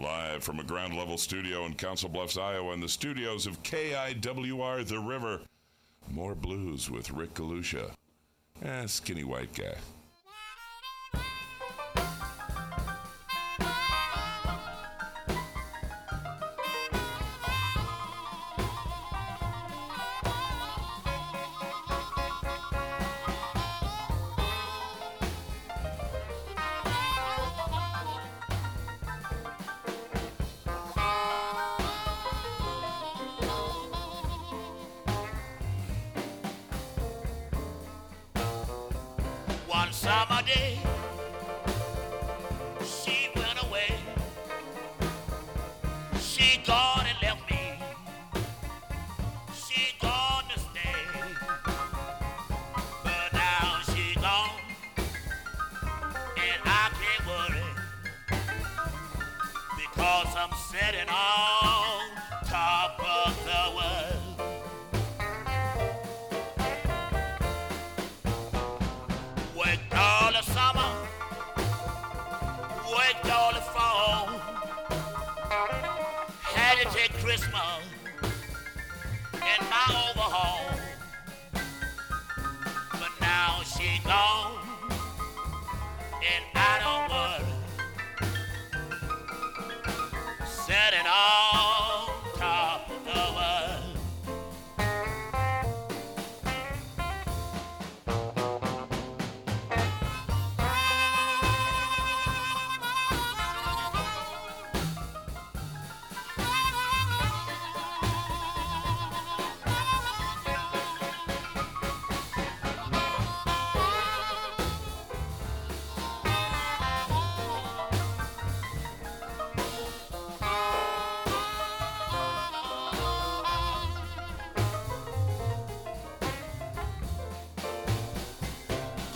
Live from a ground level studio in Council Bluffs, Iowa, in the studios of KIWR The River. More blues with Rick Galusha. Eh, skinny white guy.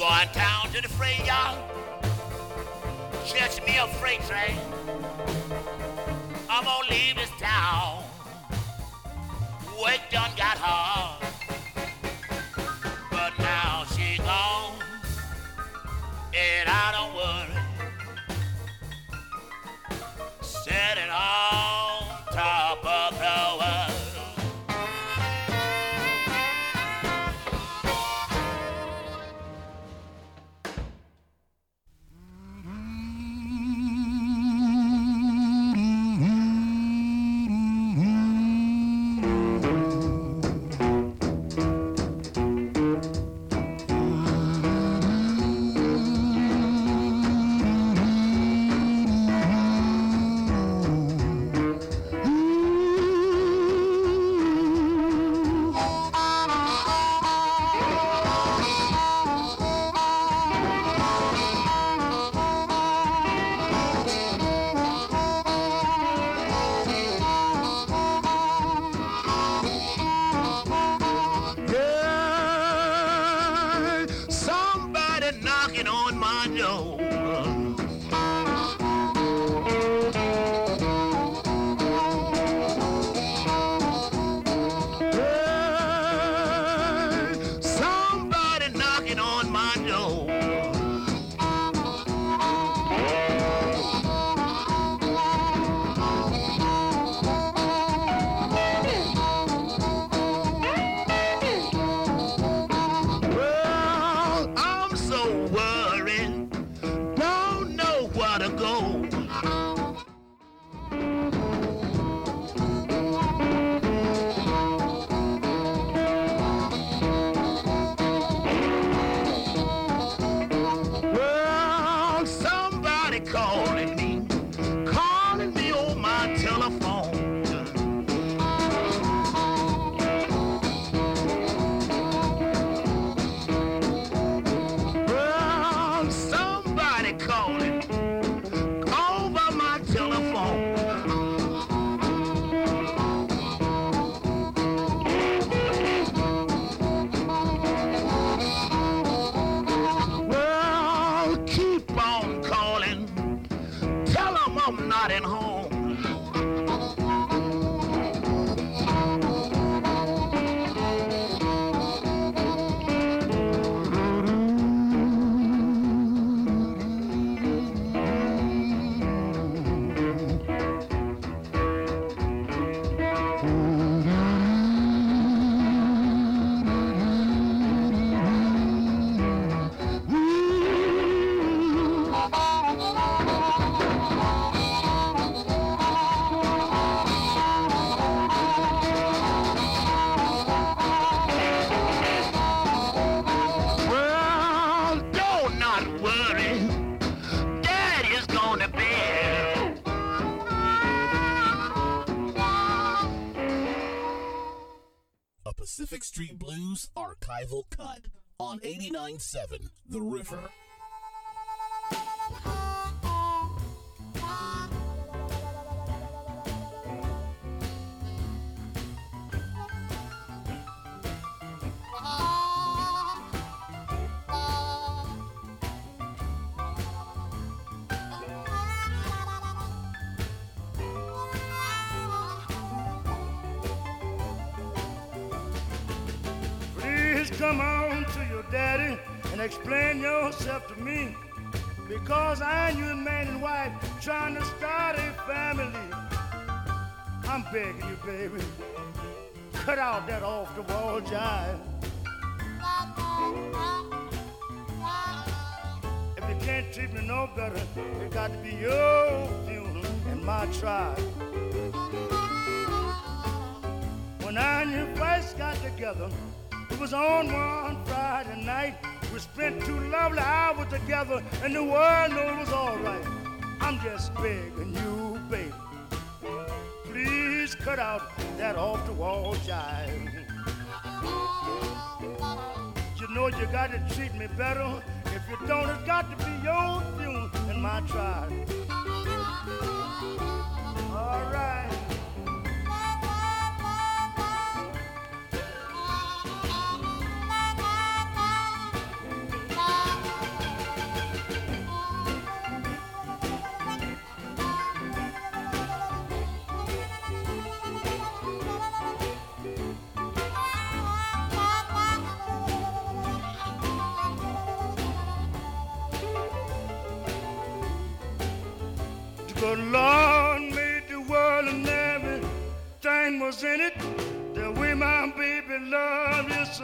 going down to the freight yard. Catch me a freight train. I'm gonna leave this on 89.7 The River. Explain yourself to me. Because I and you man and wife trying to start a family. I'm begging you, baby. Cut out that off the wall jive. If you can't treat me no better, it got to be your funeral and my trial. When I and you first got together, it was on one Friday night. We spent two lovely hours together, and the world knew it was all right. I'm just begging you, baby. Please cut out that off the wall jive. You know you got to treat me better. If you don't, it's got to be your funeral and my trial. All right.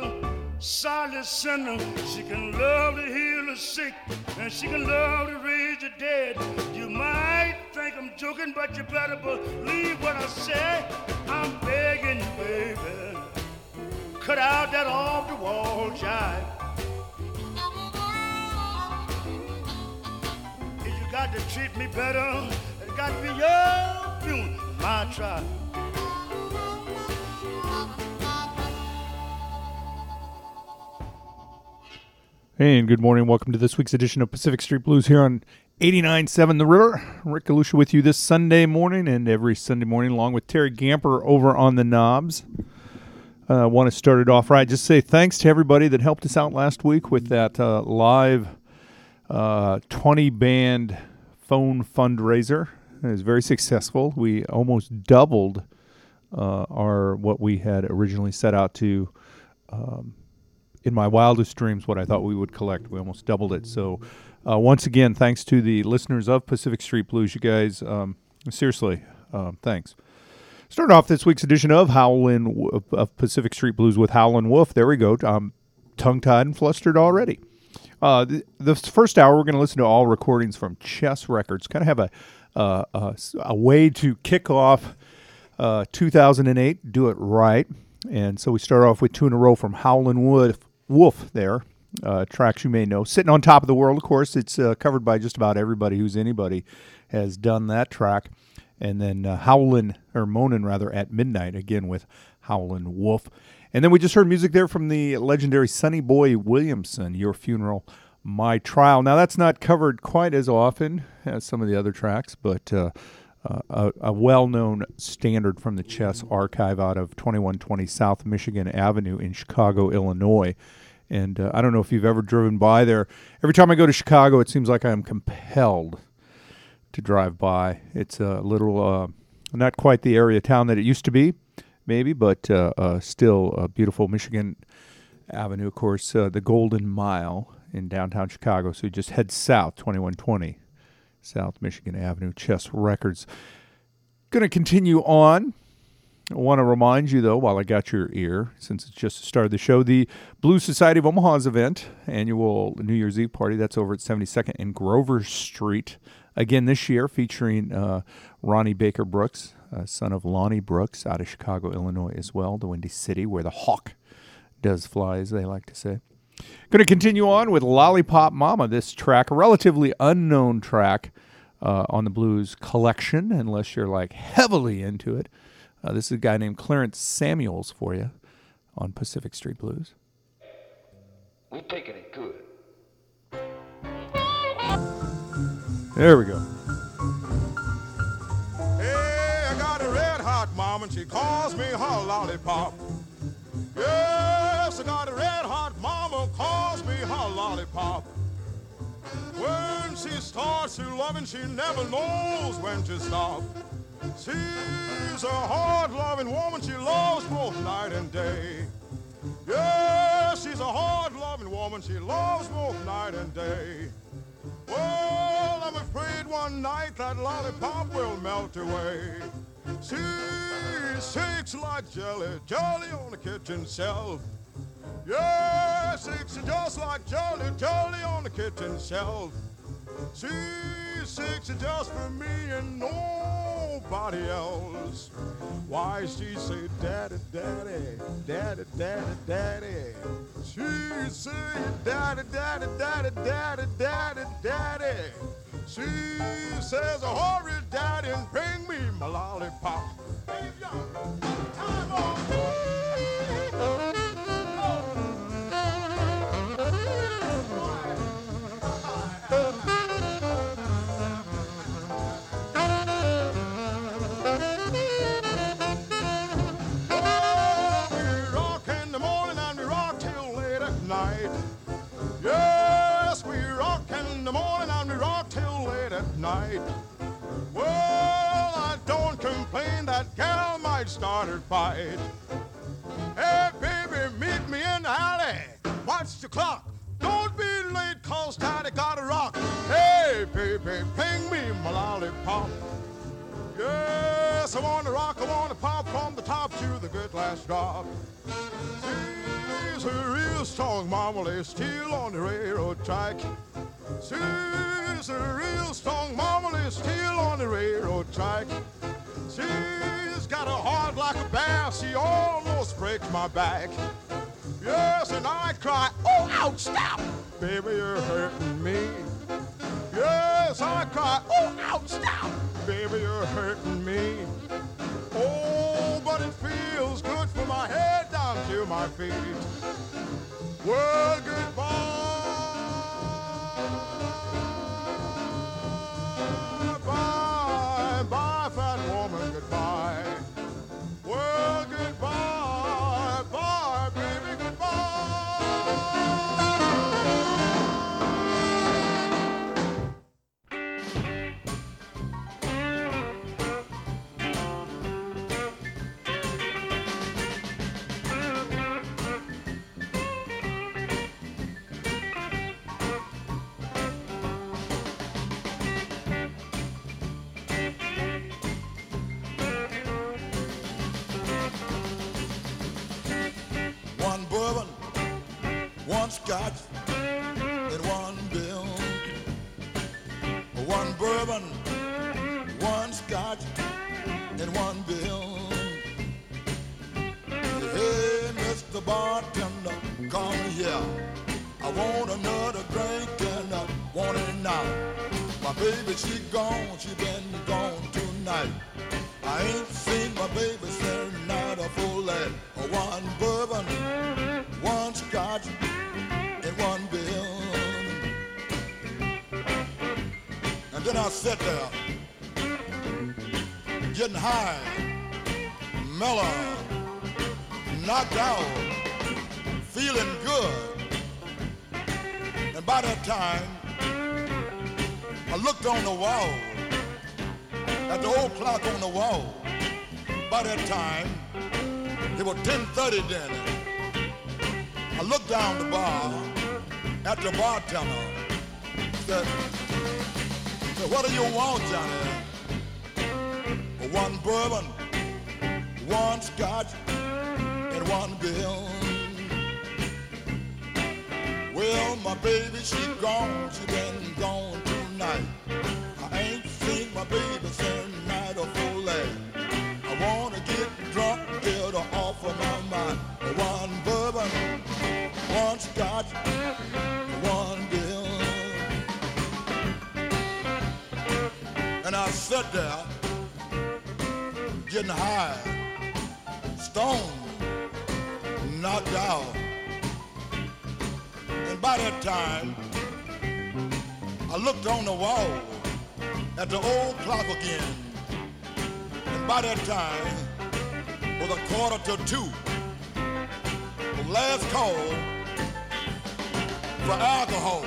A solid sinner. She can love to heal the sick and she can love to raise the dead. You might think I'm joking, but you better believe what I say. I'm begging you, baby. Cut out that off the wall jive. You got to treat me better, it got to be your funeral, my trial. And good morning. Welcome to this week's edition of Pacific Street Blues here on 89.7 The River. Rick Galusha with you this Sunday morning and every Sunday morning, along with Terry Gamper over on the knobs. I uh, want to start it off right. Just say thanks to everybody that helped us out last week with that uh, live uh, 20 band phone fundraiser. It was very successful. We almost doubled uh, our what we had originally set out to um, in my wildest dreams what I thought we would collect. We almost doubled it. So, uh, once again, thanks to the listeners of Pacific Street Blues. You guys, um, seriously, um, thanks. Start off this week's edition of Howlin' of Pacific Street Blues with Howlin' Wolf. There we go. I'm tongue tied and flustered already. Uh, the, the first hour, we're going to listen to all recordings from Chess Records. Kind of have a uh, a, a way to kick off uh, 2008, do it right. And so we start off with two in a row from Howlin' Wolf, Wolf there. Uh, tracks you may know. Sitting on Top of the World, of course, it's uh, covered by just about everybody who's anybody has done that track. And then uh, Howlin', or Moanin' rather, at midnight, again with Howlin' Wolf. And then we just heard music there from the legendary Sonny Boy Williamson, Your Funeral, My Trial. Now, that's not covered quite as often as some of the other tracks, but uh, uh, a, a well known standard from the chess archive out of 2120 South Michigan Avenue in Chicago, Illinois. And uh, I don't know if you've ever driven by there. Every time I go to Chicago, it seems like I'm compelled to drive by. It's a little, uh, not quite the area town that it used to be, maybe, but uh, uh, still a beautiful Michigan Avenue. Of course, uh, the Golden Mile in downtown Chicago. So you just head south, 2120 South Michigan Avenue, Chess Records. Going to continue on. I want to remind you, though, while I got your ear, since it's just started the show, the Blues Society of Omaha's event, annual New Year's Eve party, that's over at 72nd and Grover Street. Again, this year, featuring uh, Ronnie Baker Brooks, uh, son of Lonnie Brooks, out of Chicago, Illinois, as well, the Windy City, where the hawk does fly, as they like to say. Going to continue on with Lollipop Mama, this track, a relatively unknown track uh, on the blues collection, unless you're like heavily into it. Uh, this is a guy named Clarence Samuels for you. on Pacific Street Blues. We're taking it good. There we go. Hey, I got a red hot mom and she calls me her lollipop. Yes, I got a red hot mama calls me her lollipop. When she starts to loving, she never knows when to stop. She's a hard loving woman, she loves both night and day. Yes, she's a hard loving woman, she loves both night and day. Well, I'm afraid one night that lollipop will melt away. She shakes like jelly, jelly on the kitchen shelf. Yeah, shakes just like jelly, jelly on the kitchen shelf. She shakes it just for me and nobody else. Why she say daddy, daddy, daddy, daddy, daddy. She say daddy, daddy, daddy, daddy, daddy, daddy. She says hurry, daddy, and bring me my lollipop. Dave night. Well, I don't complain that gal might start her fight. Hey, baby, meet me in the alley. Watch the clock. Don't be late, cause daddy gotta rock. Hey, baby, ping me my lollipop. Yes, I wanna rock, I wanna pop from the top to the good last drop. She's a real strong marmalade, steel on the railroad track. She's a real strong marmalade, steel on the railroad track. She's got a heart like a bear, she almost breaks my back. Yes, and I cry, oh, ouch, stop! Baby, you're hurting me. Yes, I cry, oh, ouch, stop! Baby, you're hurting me. Oh, but it feels good from my head down to my feet. Well, goodbye. One Sat there, getting high, mellow, knocked out, feeling good. And by that time, I looked on the wall at the old clock on the wall. By that time, it was 10:30 then. I looked down the bar at the bartender. Said, "What do you want, Johnny?" One bourbon, one scotch, and one bill. Well, my baby, she gone, she been gone tonight. I ain't seen my baby since night of full late. I wanna get drunk, get her off of my mind. One bourbon, one scotch, I there, getting high, stoned, knocked out. And by that time, I looked on the wall at the old clock again. And by that time, was a quarter to two. The last call for alcohol.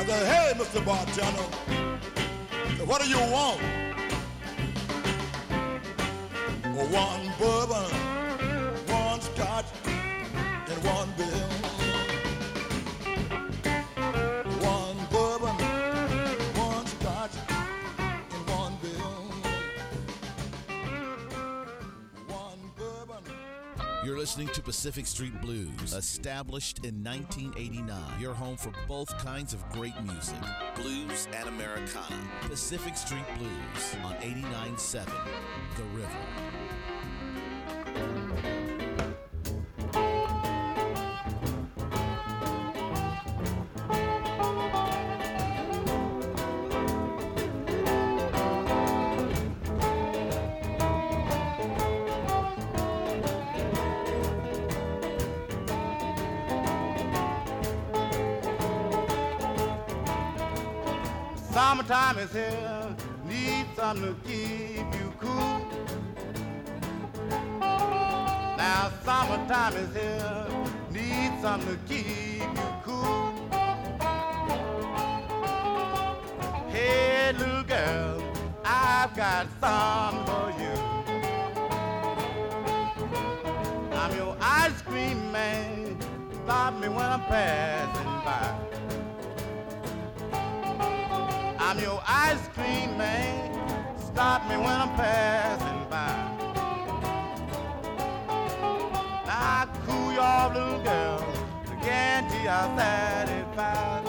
I said, hey, Mr. Bartender, what do you want? One bourbon, one scotch, and one bill. Listening to Pacific Street Blues, established in 1989. Your home for both kinds of great music, blues and Americana. Pacific Street Blues on 89.7 The River. Summertime is here, need something to keep you cool. Now summertime is here, need something to keep you cool. Hey little girl, I've got something for you. I'm your ice cream man, stop me when I'm passing ice cream man. Stop me when I'm passing by. Now I cool you off, little girl. I guarantee I'm satisfied.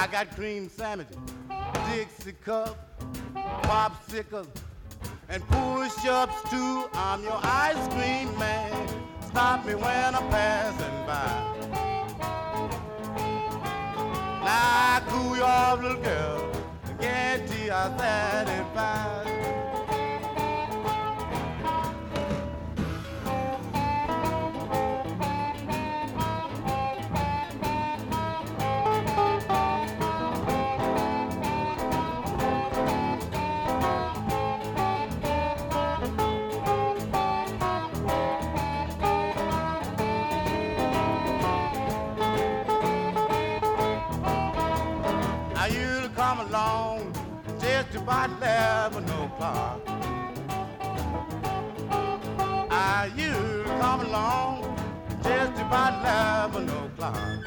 I got cream sandwiches, Dixie cup, popsicles, and push-ups too. I'm your ice cream man. Stop me when I'm passing by like who your little girl, get to your 35. Come along just about eleven o'clock. I you come along just about eleven o'clock.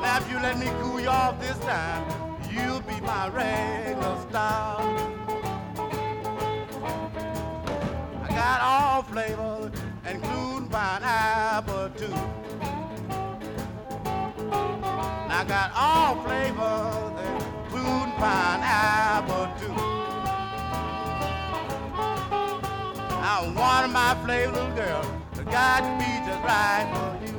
Now if you let me cool you off this time, you'll be my regular star. I got all flavors, including pineapple too. Got all flavors, including pineapple too. One of my flavors, little girl, got to be just right for you.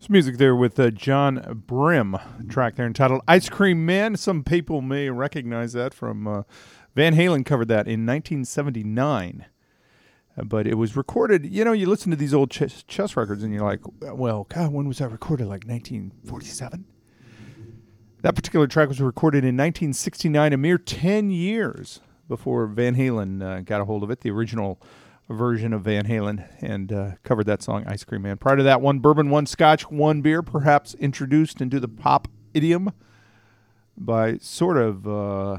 Some music there with uh, John Brim, track there entitled Ice Cream Man. Some people may recognize that from uh, Van Halen covered that in 1979. But it was recorded, you know, you listen to these old chess, chess records and you're like, well, God, when was that recorded? Like 1947? That particular track was recorded in 1969, a mere 10 years before Van Halen uh, got a hold of it, the original version of Van Halen, and uh, covered that song, Ice Cream Man. Prior to that, one bourbon, one scotch, one beer, perhaps introduced into the pop idiom by sort of uh,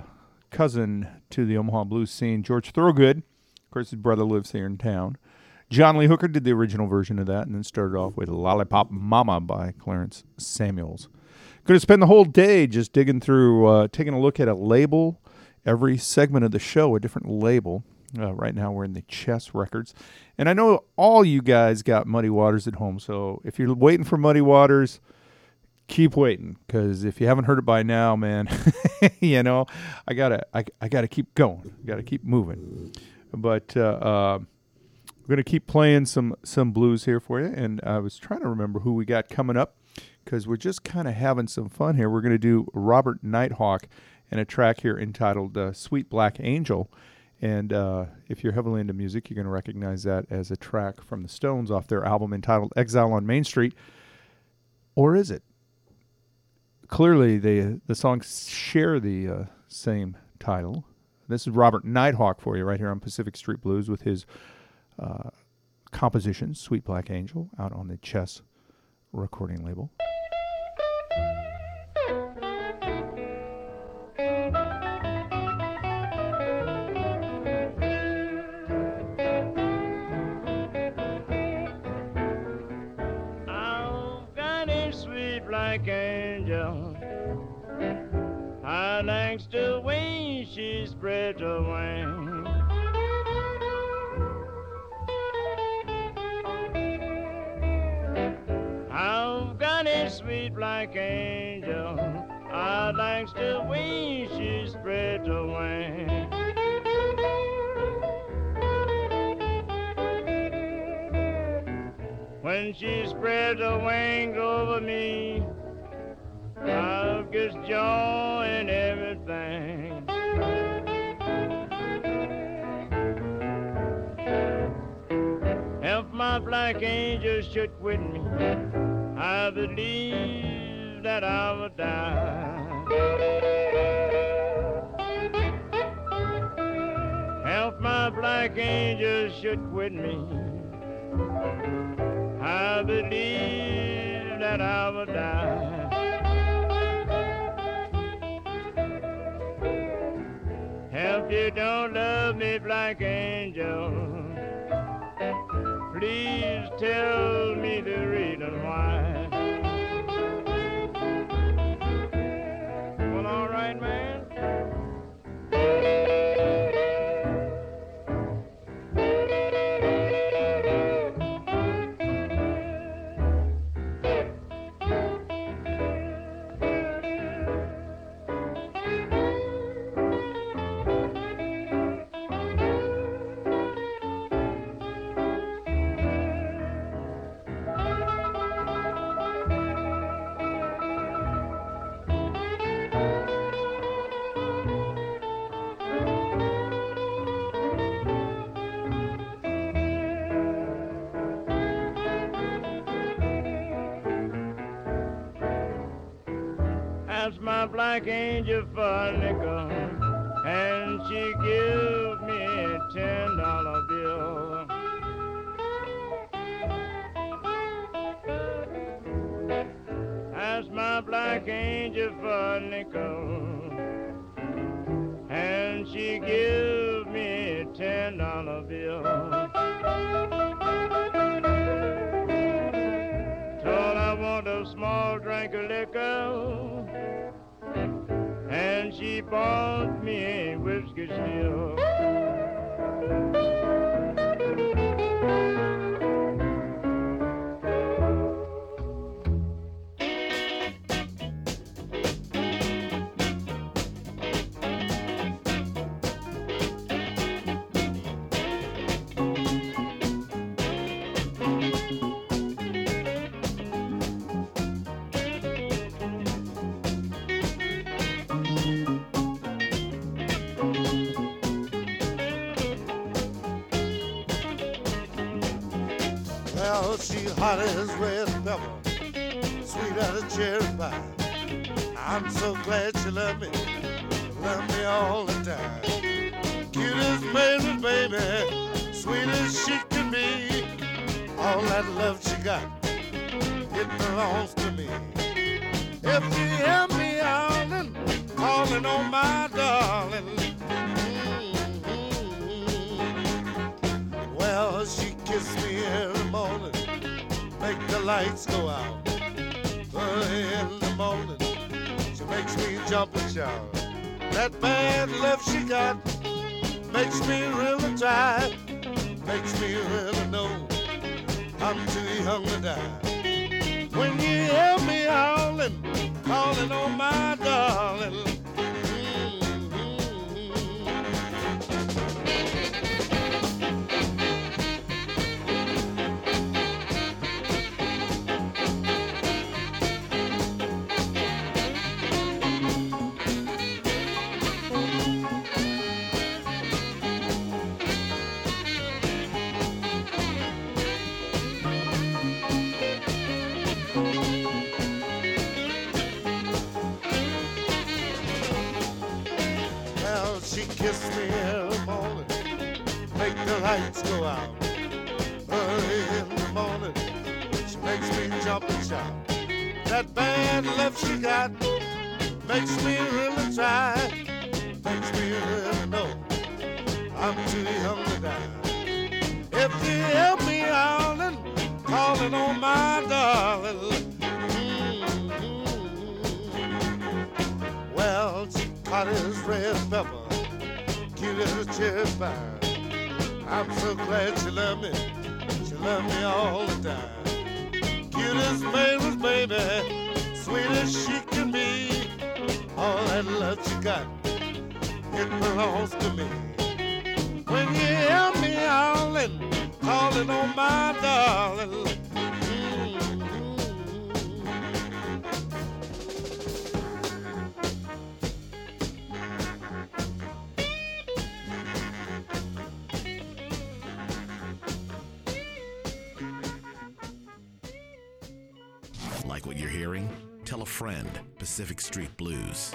cousin to the Omaha blues scene, George Thorogood. Course, his brother lives here in town. John Lee Hooker did the original version of that and then started off with Lollipop Mama by Clarence Samuels. Going to spend the whole day just digging through, uh, taking a look at a label. Every segment of the show, a different label. Uh, right now, we're in the chess records. And I know all you guys got Muddy Waters at home. So if you're waiting for Muddy Waters, keep waiting. Because if you haven't heard it by now, man, you know, I got to I, gotta keep going. got to keep moving. But uh, uh, we're going to keep playing some, some blues here for you. And I was trying to remember who we got coming up because we're just kind of having some fun here. We're going to do Robert Nighthawk and a track here entitled uh, Sweet Black Angel. And uh, if you're heavily into music, you're going to recognize that as a track from the Stones off their album entitled Exile on Main Street. Or is it? Clearly, they, the songs share the uh, same title. This is Robert Nighthawk for you right here on Pacific Street Blues with his uh, composition, Sweet Black Angel, out on the Chess recording label. She spreads her wings. I've got a sweet black angel. I likes the way she spreads her wings. When she spreads her wings over me, I've just joy and everything. If my black angel should quit me, I believe that I will die. If my black angels should quit me, I believe that I will die. If you don't love me, black angel, please tell me the reason why. Black angel for a nickel, and she give me a ten dollar bill. Ask my black angel for a nickel, and she give me a ten dollar bill. Told I want a small drink of liquor, and she bought me a whiskey still. Hot as red pepper, sweet as a cherry pie. I'm so glad you loved me, loved me all the time. Cute as baby, baby, sweet as she can be. All that love she got, it belongs to me. If you hear me howling, calling on my darling. mm, Well, she kissed me every morning, make the lights go out. Early in the morning, she makes me jump and shout. That bad love she got makes me really try, makes me really know I'm too young to die. When you hear me howling, calling on my darling. Kissed me in the morning, make the lights go out. Early in the morning, she makes me jump and shout. That bad love she got makes me really try, makes me really know I'm too young to die. If you help me out and calling on my darling. mm-hmm. Well, she caught his red pepper, a cherry. I'm so glad she loved me, she loved me all the time. Cute as baby, sweet as she can be. All that love she got, it belongs to me. When you Pacific Street Blues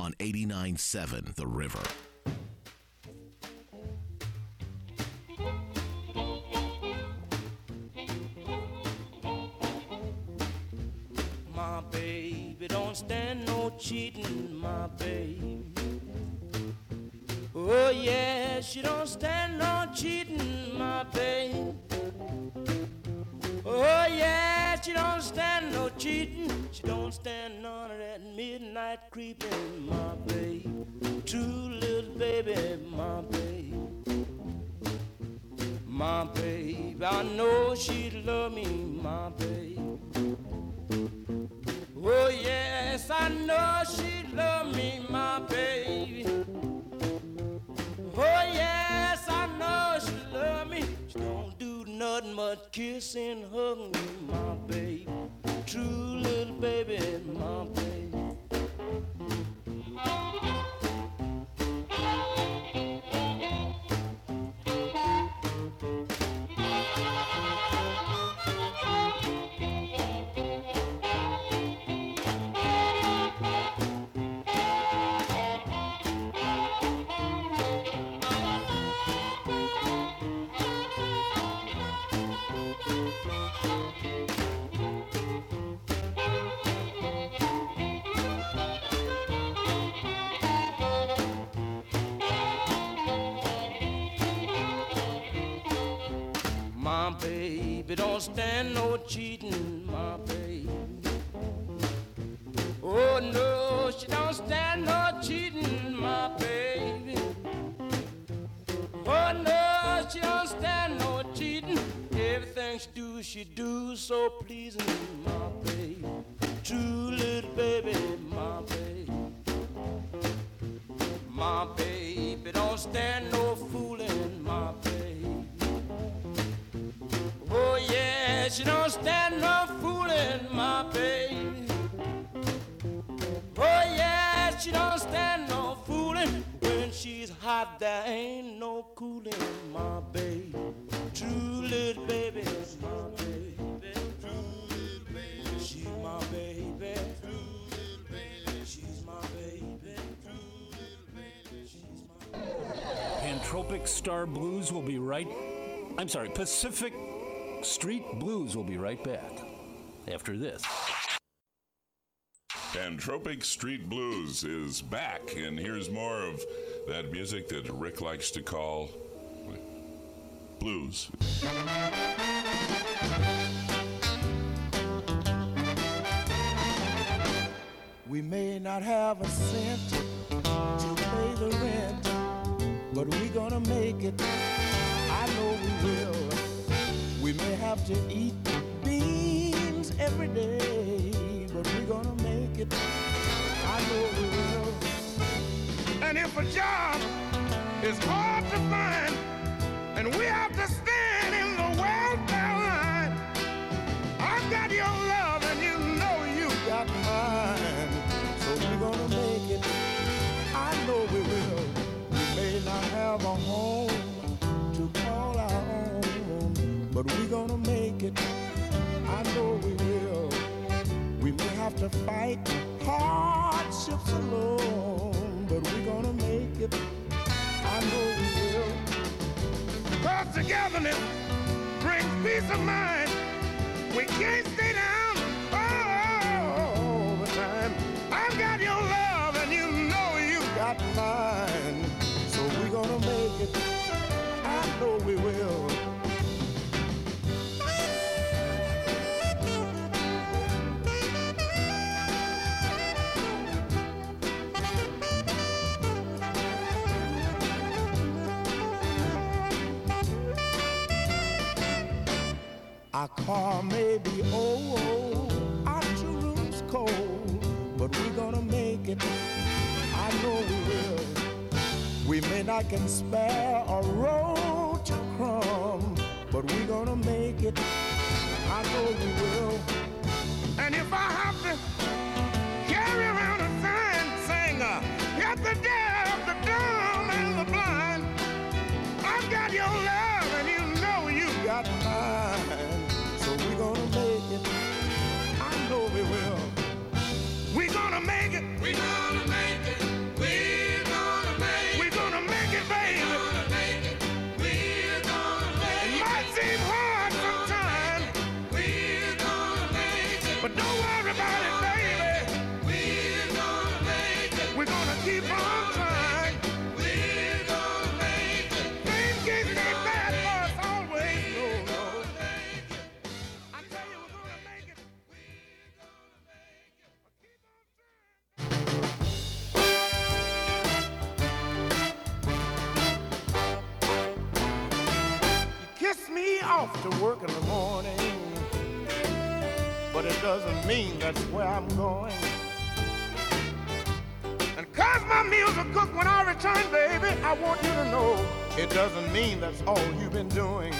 on 89.7 The River. My baby don't stand no cheating, my baby. Oh no, she don't stand no cheating, my baby. Oh no, she don't stand no cheating. Everything she do, she do so pleasing, I'm sorry, Pacific Street Blues will be right back after this. Pacific Street Blues is back, and here's more of that music that Rick likes to call blues. We may not have a cent to pay the rent, but we're gonna make it. Know we will. We may have to eat beans every day, but we're gonna make it. I know we will. And if a job is hard to find, and we have to stand in the welfare line, I've got your love, and you know you got mine. So we're gonna make it. I know we will. We may not have a it. I know we will. We may have to fight hardships alone, but we're gonna make it. I know we will. Cause togetherness brings peace of mind. We can't stay down all the time. I've got car may be old, oh, oh, our two rooms cold, but we're gonna make it. I know we will. We may not can spare a road to crumb, but we're gonna make it. I know we will. And if I have to to work in the morning, but it doesn't mean that's where I'm going. And cause my meals are cooked when I return, baby, I want you to know it doesn't mean that's all you've been doing.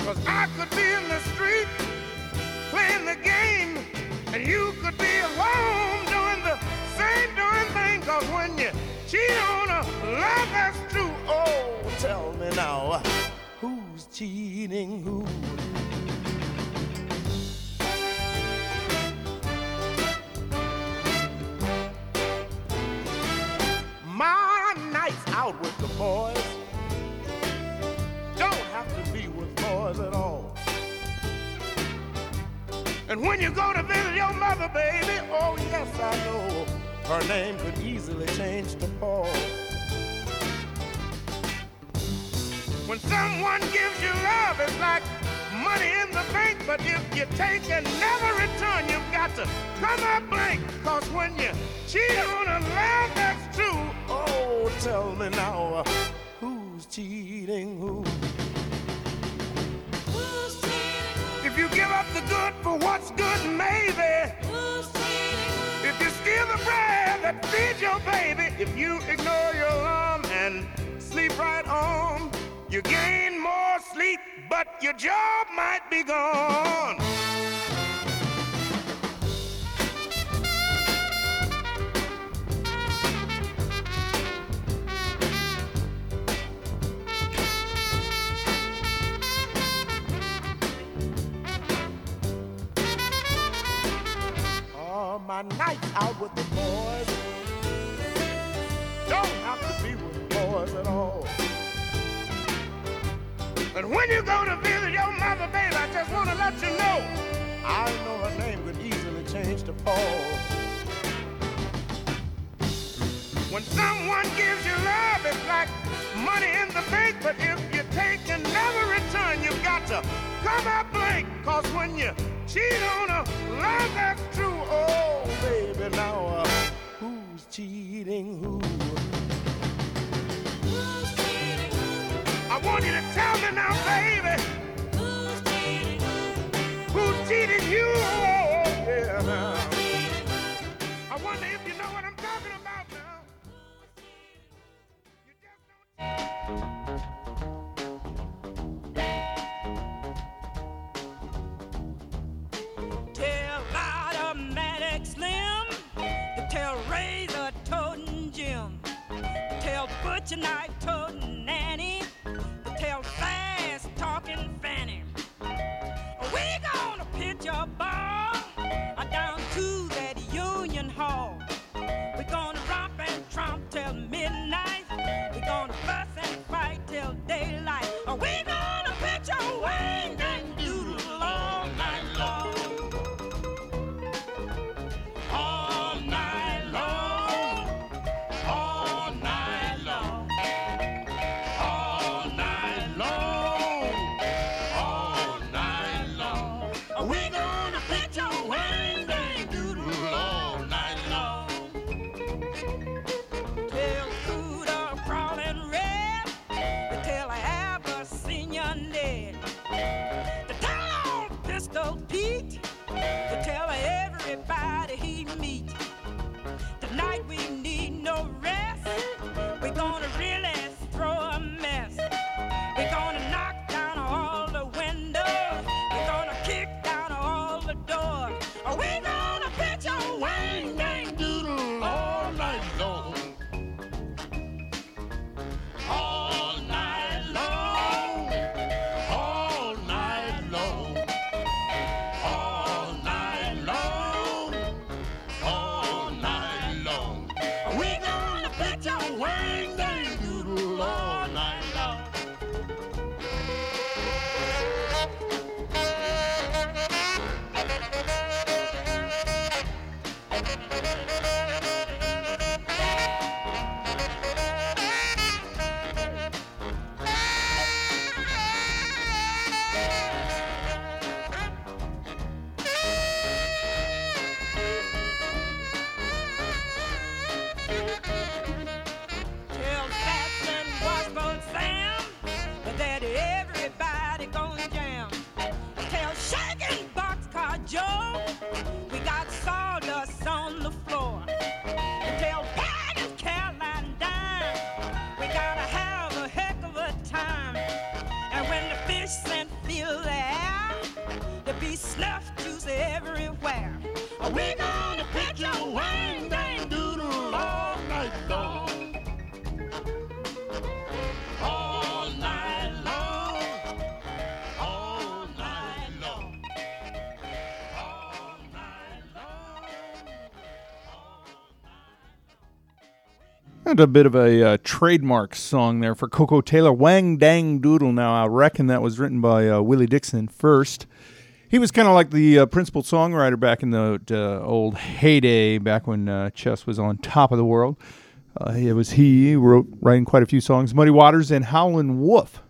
Cause I could be in the street playing the game, and you could be at home doing the same doing thing. Cause when you cheat don't love us true, oh, tell me now, who's cheating who? My nights out with the boys don't have to be with boys at all. And when you go to visit your mother, baby, oh yes, I know her name could easily change to Paul. When someone gives you love, it's like money in the bank, but if you take and never return, you've got to come up blank. Cause when you cheat on a love that's true, oh, tell me now, uh, who's cheating who? If you give up the good for what's good, maybe. If you steal the bread that feeds your baby, if you ignore your alarm and sleep right on, you gain more sleep, but your job might be gone. My nights out with the boys don't have to be with boys at all. And when you go to visit your mother, baby, I just want to let you know I know her name could easily change to Paul. When someone gives you love, it's like money in the bank, but if you take and never return, you've got to come up blank. Cause when you cheat on a love that's true, cheating who? A bit of a uh, trademark song there for Koko Taylor, Wang Dang Doodle. Now, I reckon that was written by uh, Willie Dixon first. He was kind of like the uh, principal songwriter back in the uh, old heyday, back when uh, chess was on top of the world. Uh, it was he who wrote writing quite a few songs, Muddy Waters and Howlin' Wolf.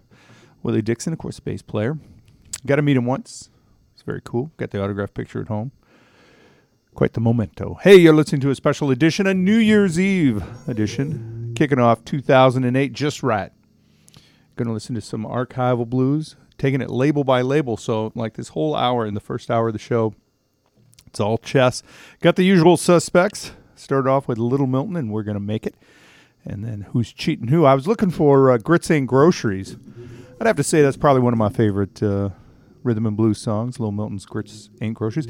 Willie Dixon, of course, bass player. Got to meet him once. It's very cool. Got the autograph picture at home. Quite the memento. Hey, you're listening to a special edition, a New Year's Eve edition, kicking off 2008 just right. Going to listen to some archival blues, taking it label by label. So, like this whole hour in the first hour of the show, it's all chess. Got the usual suspects. Started off with Little Milton, and we're going to make it. And then Who's Cheating Who? I was looking for uh, Grits Ain't Groceries. I'd have to say that's probably one of my favorite uh, rhythm and blues songs, Little Milton's Grits Ain't Groceries.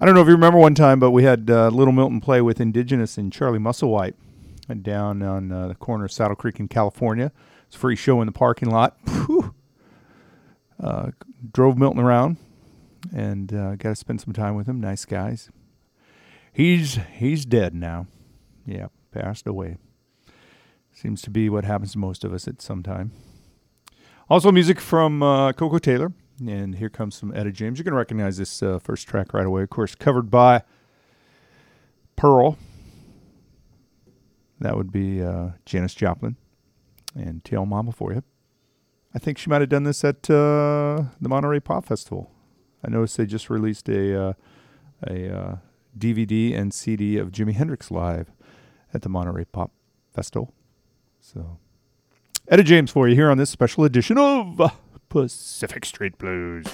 I don't know if you remember one time, but we had uh, Little Milton play with Indigenous and Charlie Musselwhite down on uh, the corner of Saddle Creek in California. It's a free show in the parking lot. Uh, drove Milton around and uh, got to spend some time with him. Nice guys. He's he's dead now. Yeah, passed away. Seems to be what happens to most of us at some time. Also, music from uh, Koko Taylor. And here comes some Etta James. You can recognize this uh, first track right away. Of course, covered by Pearl. That would be uh, Janis Joplin and Tell Mama for you. I think she might have done this at uh, the Monterey Pop Festival. I noticed they just released a uh, a uh, DVD and CD of Jimi Hendrix live at the Monterey Pop Festival. So, Etta James for you here on this special edition of uh, Pacific Street Blues.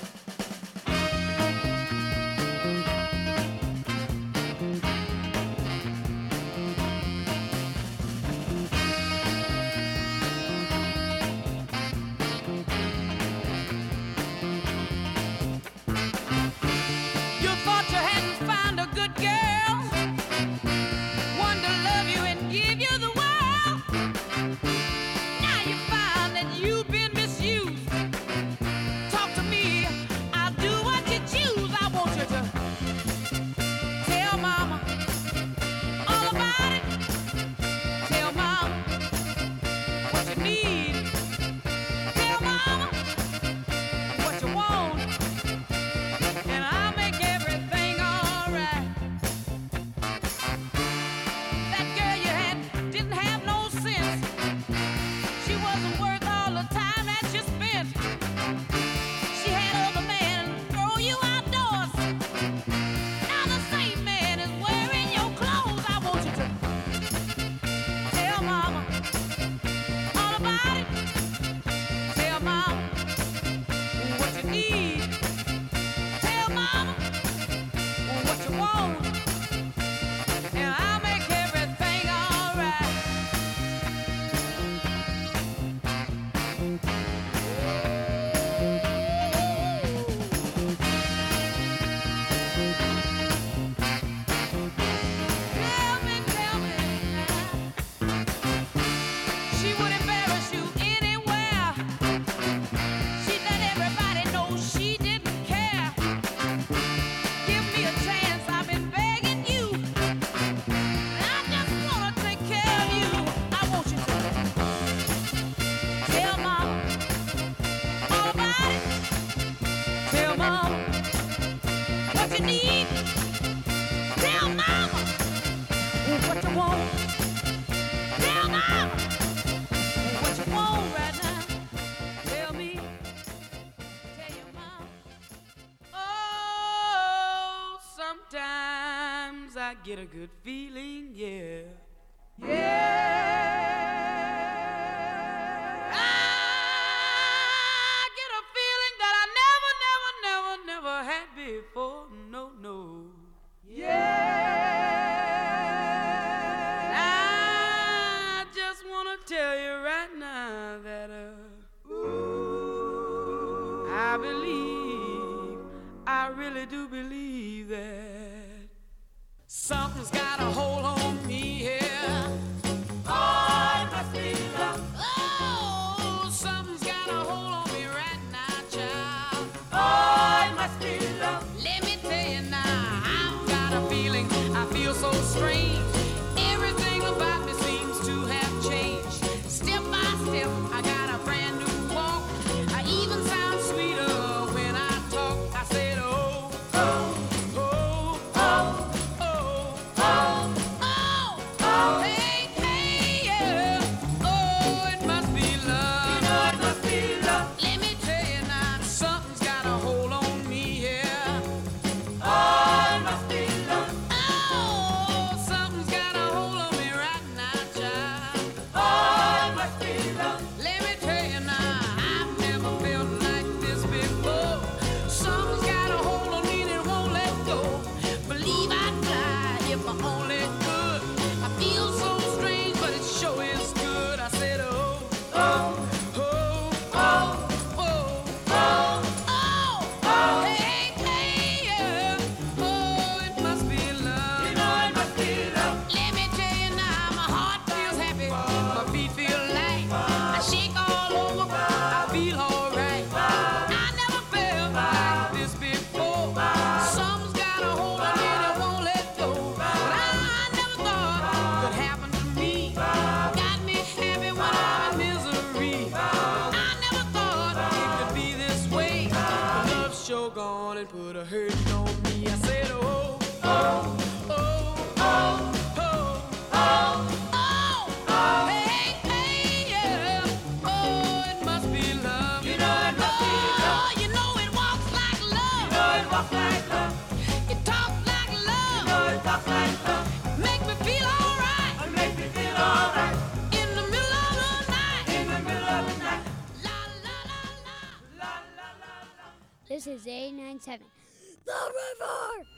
get a good This is a nine seven. The River!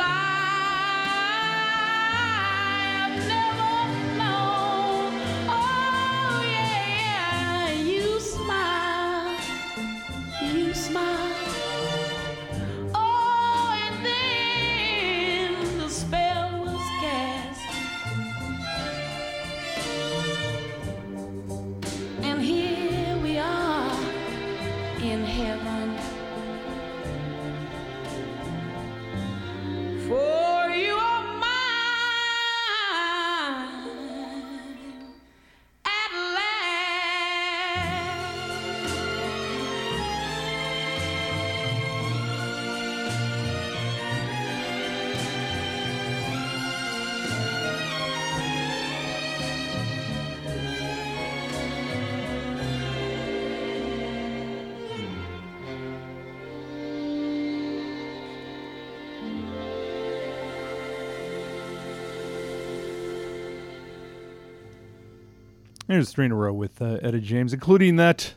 Here's three in a row with uh, Etta James, including that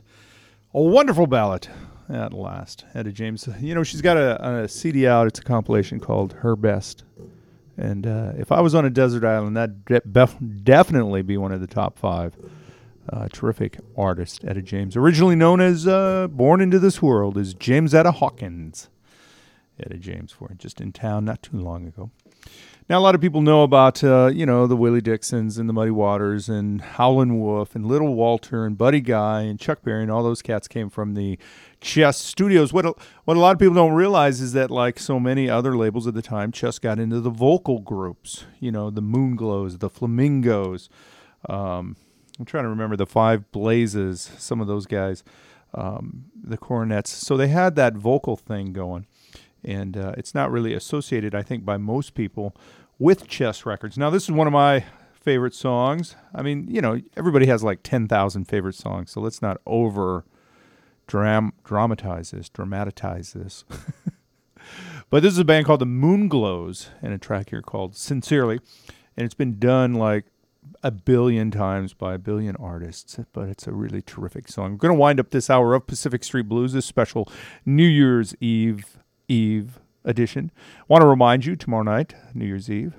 wonderful ballad at last. Etta James, you know, she's got a, a CD out. It's a compilation called Her Best. And uh, if I was on a desert island, that'd de- definitely be one of the top five. Uh, terrific artist, Etta James. Originally known as uh, Born into This World, is Jamesetta Hawkins. Etta James for just in town not too long ago. Now, a lot of people know about, uh, you know, the Willie Dixons and the Muddy Waters and Howlin' Wolf and Little Walter and Buddy Guy and Chuck Berry and all those cats came from the Chess Studios. What a, what a lot of people don't realize is that, like so many other labels at the time, Chess got into the vocal groups. You know, the Moonglows, the Flamingos. Um, I'm trying to remember the Five Blazes. Some of those guys, um, the Coronets. So they had that vocal thing going and uh, it's not really associated, I think, by most people with chess records. Now, this is one of my favorite songs. I mean, you know, everybody has like 10,000 favorite songs, so let's not over dram- dramatize this, dramatize this. but this is a band called the Moonglows and a track here called Sincerely, and it's been done like a billion times by a billion artists, but it's a really terrific song. We're going to wind up this hour of Pacific Street Blues, this special New Year's Eve Eve edition. Want to remind you tomorrow night, New Year's Eve,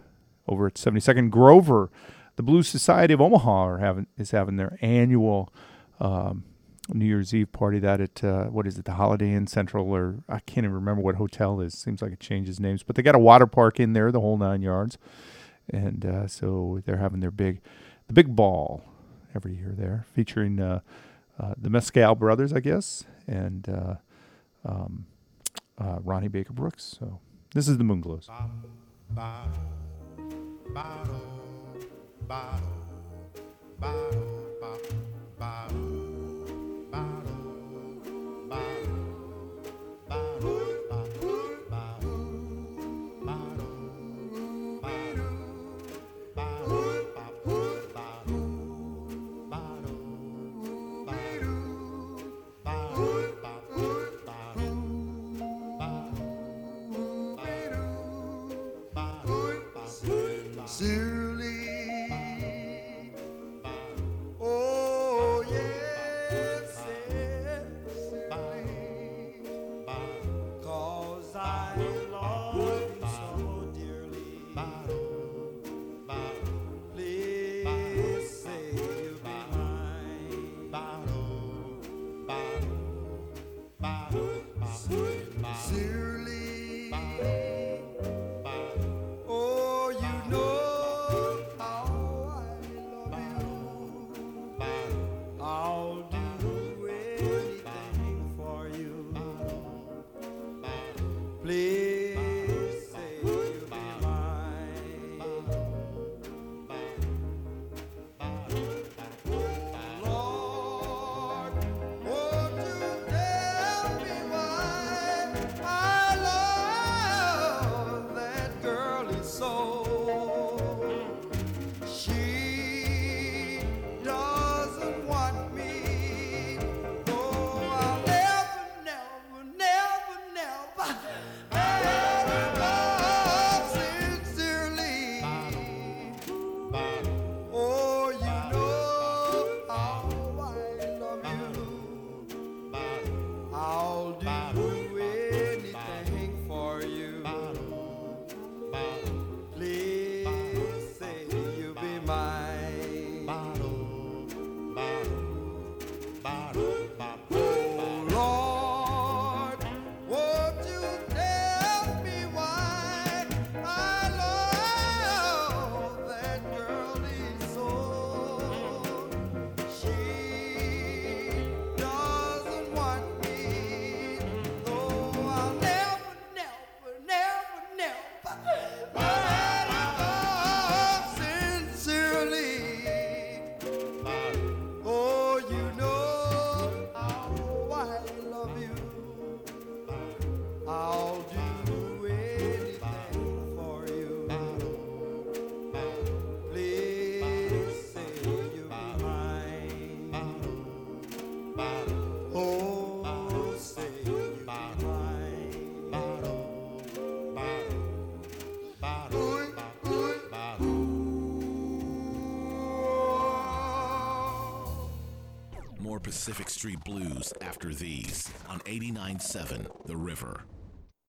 over at 72nd Grover, the Blues Society of Omaha are having is having their annual um, New Year's Eve party. That at uh, what is it, the Holiday Inn Central, or I can't even remember what hotel is. Seems like it changes names, but they got a water park in there, the whole nine yards, and uh, so they're having their big, the big ball every year there, featuring uh, uh, the Mezcal Brothers, I guess, and. Uh, um, uh, Ronnie Baker Brooks. So this is the Moonglows. Sincerely, Pacific Street Blues after these on 89.7 The River.